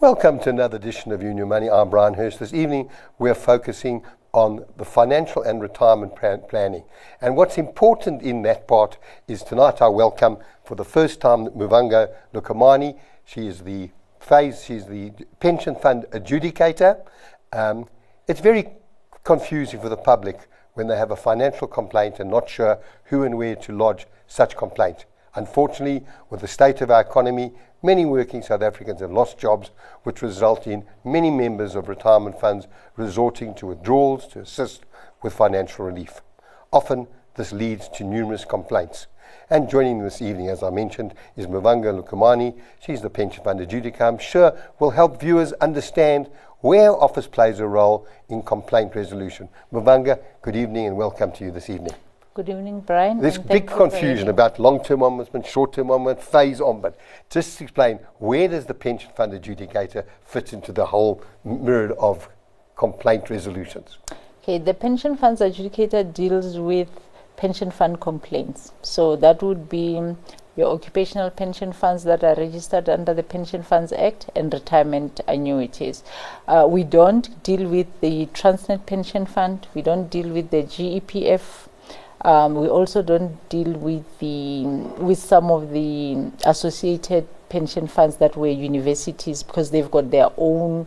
Welcome to another edition of Union Money. I'm Brian Hurst. This evening we're focusing on the financial and retirement plan- planning. And what's important in that part is tonight I welcome for the first time Muvhango Lukhaimane. She is the FAIS, she's the pension fund adjudicator. Um, it's very confusing for the public when they have a financial complaint and not sure who and where to lodge such complaint. Unfortunately, with the state of our economy, many working South Africans have lost jobs, which result in many members of retirement funds resorting to withdrawals to assist with financial relief. Often, this leads to numerous complaints. And joining this evening, as I mentioned, is Muvhango Lukhaimane. She's the pension fund adjudicator. I'm sure will help viewers understand where office plays a role in complaint resolution. Muvhango, good evening and welcome to you this evening. Good evening, Brian. There's big confusion about long-term ombudsman, short-term ombudsman, FAIS ombudsman. Just explain, where does the pension fund adjudicator fit into the whole myriad of complaint resolutions? Okay, the pension funds adjudicator deals with pension fund complaints. So that would be your occupational pension funds that are registered under the Pension Funds Act and retirement annuities. Uh, we don't deal with the Transnet Pension Fund. We don't deal with the GEPF um, we also don't deal with the with some of the associated pension funds that were universities because they've got their own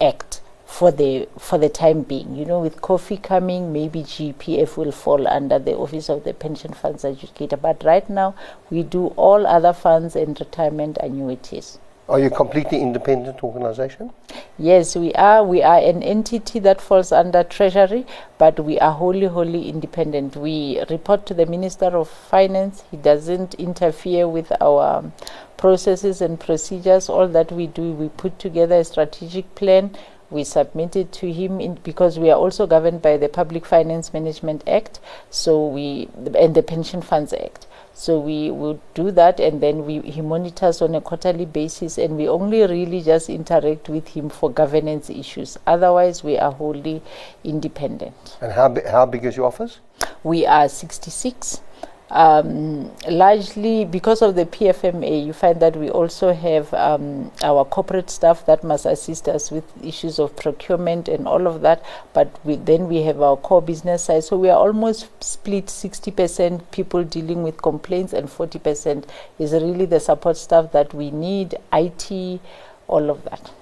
act for the for the time being. You know, with COFI coming, maybe GPF will fall under the Office of the Pension Funds Adjudicator. But right now, we do all other funds and retirement annuities. Are you a completely independent organization? Yes, we are. We are an entity that falls under Treasury, but we are wholly, wholly independent. We report to the Minister of Finance. He doesn't interfere with our um, processes and procedures. All that we do, we put together a strategic plan. We submit it to him in, because we are also governed by the Public Finance Management Act, so we and the Pension Funds Act. So we will do that, and then we, he monitors on a quarterly basis, and we only really just interact with him for governance issues. Otherwise, we are wholly independent. And how, how big is your office? We are 66 um, largely because of the PFMA, you find that we also have um, our corporate staff that must assist us with issues of procurement and all of that. But we, then we have our core business side. So we are almost split 60% people dealing with complaints, and 40% is really the support staff that we need, IT, all of that.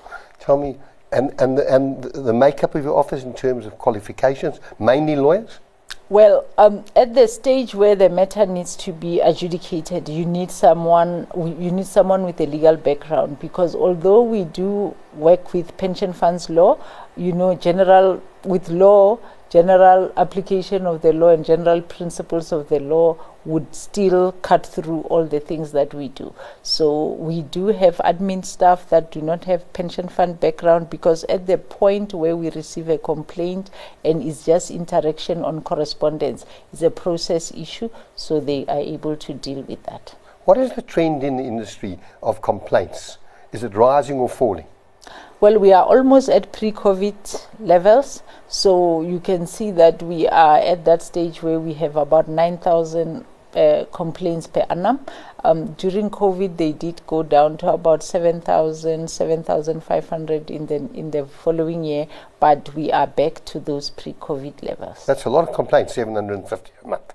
Tell me, and, and, the, and the makeup of your office in terms of qualifications, mainly lawyers? Well, um, at the stage where the matter needs to be adjudicated, you need someone. You need someone with a legal background because although we do work with pension funds law, you know, general with law, general application of the law and general principles of the law would still cut through all the things that we do. So we do have admin staff that do not have pension fund background because at the point where we receive a complaint and it's just interaction on correspondence, it's a process issue, so they are able to deal with that. What is the trend in the industry of complaints? Is it rising or falling? Well, we are almost at pre COVID levels. So you can see that we are at that stage where we have about 9,000 uh, complaints per annum. Um, during COVID, they did go down to about 7,000, 7,500 in the in the following year, but we are back to those pre-COVID levels. That's a lot of complaints, 750 a month.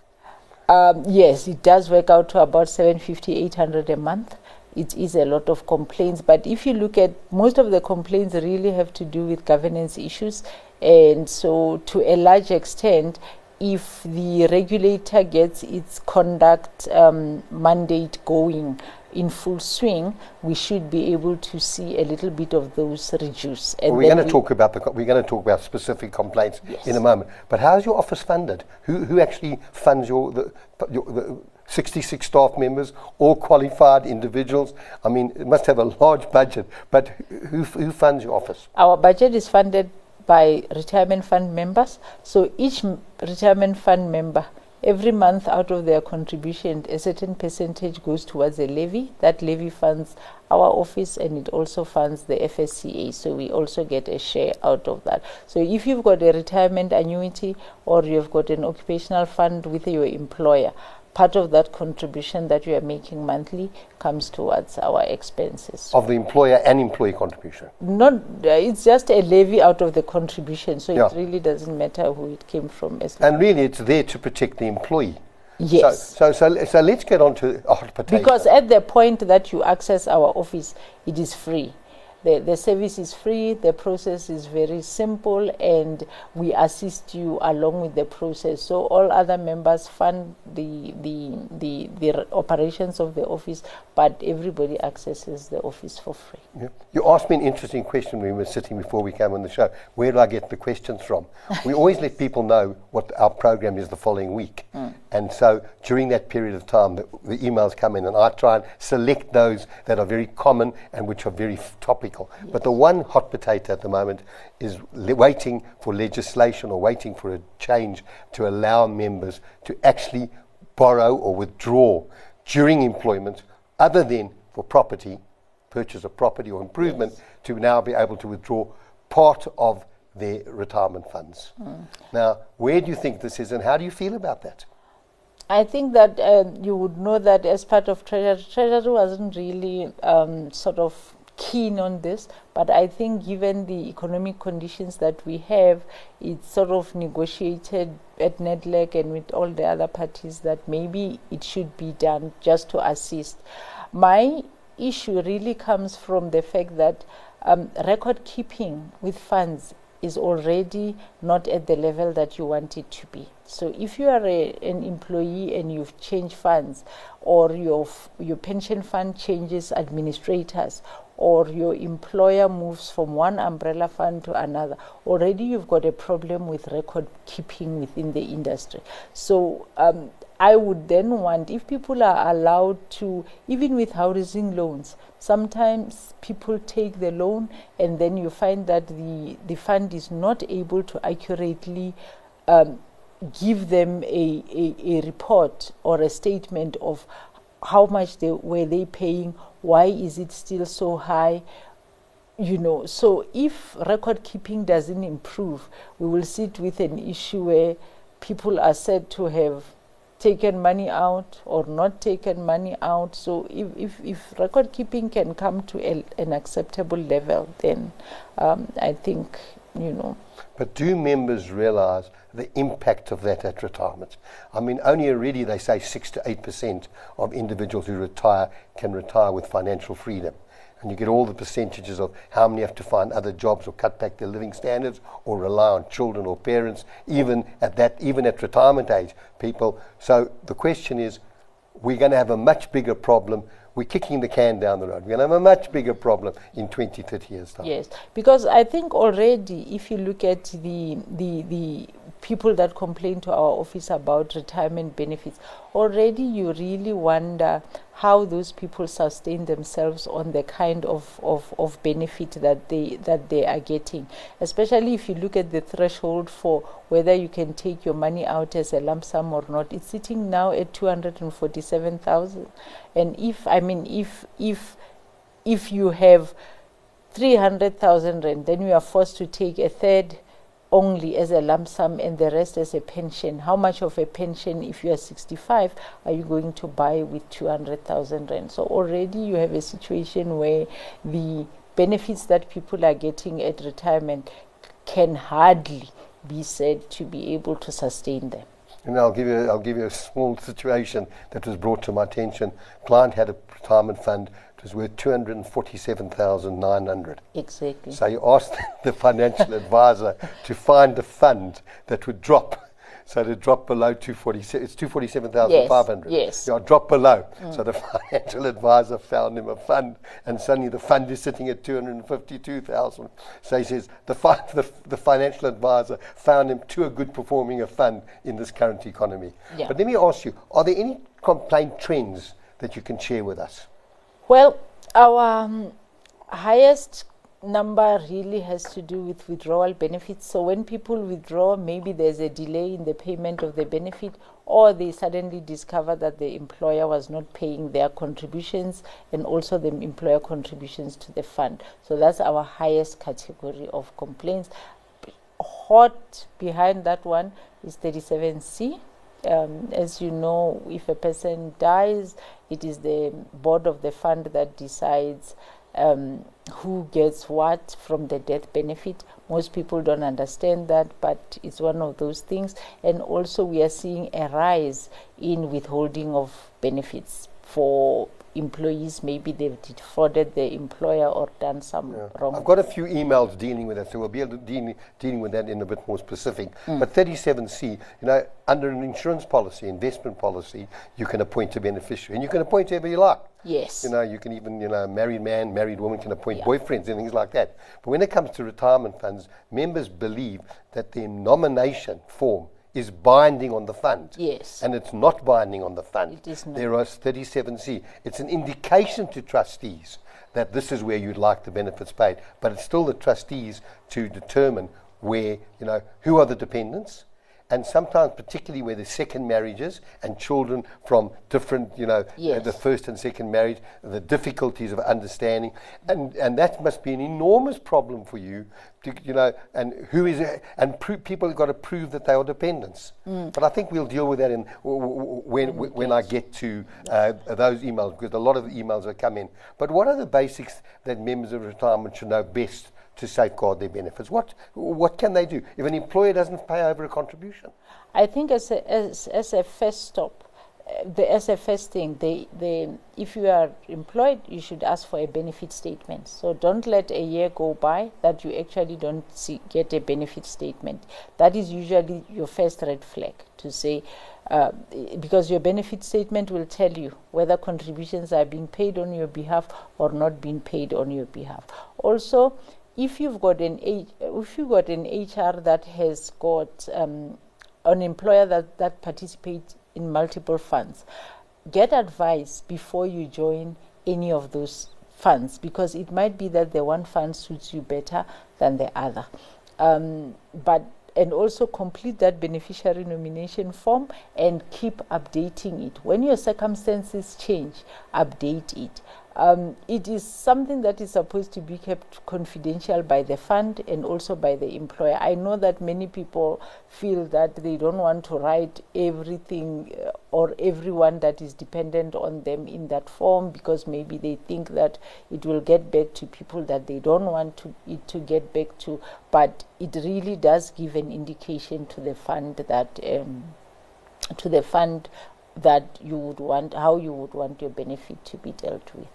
Um, yes, it does work out to about 750, 800 a month it is a lot of complaints. But if you look at most of the complaints, really have to do with governance issues. And so, to a large extent, if the regulator gets its conduct um, mandate going in full swing, we should be able to see a little bit of those reduce. Well, we're going to talk about the we're going to talk about specific complaints yes. in a moment. But how is your office funded? Who who actually funds your the, your, the 66 staff members, all qualified individuals. I mean, it must have a large budget, but who, who funds your office? Our budget is funded by retirement fund members. So each retirement fund member, every month out of their contribution, a certain percentage goes towards a levy. That levy funds our office and it also funds the FSCA. So we also get a share out of that. So if you've got a retirement annuity or you've got an occupational fund with your employer, part of that contribution that you are making monthly comes towards our expenses. Of the employer and employee contribution. Not, uh, it's just a levy out of the contribution, so Yeah. it really doesn't matter who it came from. As And really, it's there to protect the employee. yes. So, so, so, so let's get on to hot potato. Because at the point that you access our office, it is free. The, the service is free, the process is very simple, and we assist you along with the process. So all other members fund the, the, the, the operations of the office, but everybody accesses the office for free. Yeah. You asked me an interesting question when we were sitting before we came on the show. Where do I get the questions from? we always let people know what our program is the following week. Mm. And so during that period of time, the, the emails come in, and I try and select those that are very common and which are very f- topical. But the one hot potato at the moment is le- waiting for legislation or waiting for a change to allow members to actually borrow or withdraw during employment, other than for property purchase of property or improvement to now be able to withdraw part of their retirement funds. Hmm. Now, where do you think this is and how do you feel about that? I think that uh, you would know that as part of Treasury, Treasury wasn't really um, sort of keen on this, but I think given the economic conditions that we have, it's sort of negotiated at NEDLAC and with all the other parties that maybe it should be done just to assist. My issue really comes from the fact that um, record keeping with funds is already not at the level that you want it to be. So if you are a, an employee and you've changed funds, or your your pension fund changes administrators, or your employer moves from one umbrella fund to another, already you've got a problem with record keeping within the industry. So um, I would then want, if people are allowed to, even with housing loans, sometimes people take the loan and then you find that the, the fund is not able to accurately um, give them a, a, a report or a statement of how much they were they paying, why is it still so high, you know. So if record keeping doesn't improve we will sit with an issue where people are said to have taken money out or not taken money out so if, if, if record keeping can come to a, an acceptable level then um, i think you know But do members realise the impact of that at retirement? I mean, only already they say 6 to 8% of individuals who retire can retire with financial freedom. And you get all the percentages of how many have to find other jobs or cut back their living standards or rely on children or parents, even at that, even at retirement age, people. So the question is, we're going to have a much bigger problem. We're kicking the can down the road. We're going to have a much bigger problem in 20, 30 years' time. Yes, because I think already, if you look at the the the people that complain to our office about retirement benefits, already you really wonder how those people sustain themselves on the kind of, of, of benefit that they that they are getting. Especially if you look at the threshold for whether you can take your money out as a lump sum or not, it's sitting now at two hundred and forty seven thousand. And if I mean if if if you have 300,000 rand, then you are forced to take a third only as a lump sum and the rest as a pension. How much of a pension, if you are 65, are you going to buy with 200,000 rand? So already you have a situation where the benefits that people are getting at retirement can hardly be said to be able to sustain them. And I'll give you, I'll give you a small situation that was brought to my attention. Client had a retirement fund. It was worth 247,900. Exactly. So you asked the financial advisor to find a fund that would drop. So to drop below 247, it's 247,500. Yes, yes. Yeah, drop below. So the financial advisor found him a fund, and suddenly the fund is sitting at 252,000. So he says the, fi- the, the financial advisor found him too a good performing a fund in this current economy. Yeah. But let me ask you, are there any complaint trends that you can share with us? Well, our um, highest number really has to do with withdrawal benefits. So when people withdraw, maybe there's a delay in the payment of the benefit, or they suddenly discover that the employer was not paying their contributions and also the employer contributions to the fund. So that's our highest category of complaints. Hot behind that one is 37C Um, as you know, if a person dies, it is the board of the fund that decides um, who gets what from the death benefit. Most people don't understand that, but it's one of those things. And also, we are seeing a rise in withholding of benefits for employees. Maybe they've defrauded the employer or done some Yeah. wrong. I've got a few emails dealing with that, so we'll be able to deal, dealing with that in a bit more specific. Mm. But 37C, you know, under an insurance policy, investment policy, you can appoint a beneficiary, and you can appoint whoever you like. yes. You know, you can even, you know, married man, married woman can appoint Yeah. boyfriends and things like that. But when it comes to retirement funds, members believe that their nomination form is binding on the fund. Yes. And it's not binding on the fund. It is not. There are 37C. It's an indication to trustees that this is where you'd like the benefits paid, but it's still the trustees to determine where, you know, who are the dependents, and sometimes, particularly where there's second marriages and children from different, you know, Yes. the first and second marriage, the difficulties of understanding, and and that must be an enormous problem for you, to, you know, and who is and pro- people have got to prove that they are dependents. But I think we'll deal with that in w- w- when when I get to uh, those emails because a lot of the emails have come in. But what are the basics that members of retirement should know best? To safeguard their benefits, what what can they do if an employer doesn't pay over a contribution? I think as a, as, as a first stop, uh, the as a first thing, they, they, if you are employed, you should ask for a benefit statement. So don't let a year go by that you actually don't see, get a benefit statement. That is usually your first red flag to say, uh, because your benefit statement will tell you whether contributions are being paid on your behalf or not being paid on your behalf. Also, if you've got an H, if you've got an HR that has got um, an employer that, that participates in multiple funds, get advice before you join any of those funds because it might be that the one fund suits you better than the other. Um, but and also complete that beneficiary nomination form and keep updating it. When your circumstances change, update it. Um, it is something that is supposed to be kept confidential by the fund and also by the employer. I know that many people feel that they don't want to write everything uh, or everyone that is dependent on them in that form because maybe they think that it will get back to people that they don't want to, it to get back to. But it really does give an indication to the fund that. Um, to the fund that you would want, how you would want your benefit to be dealt with.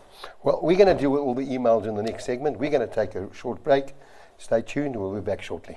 Well, we're going to deal with all the emails in the next segment. We're going to take a short break. Stay tuned. We'll be back shortly.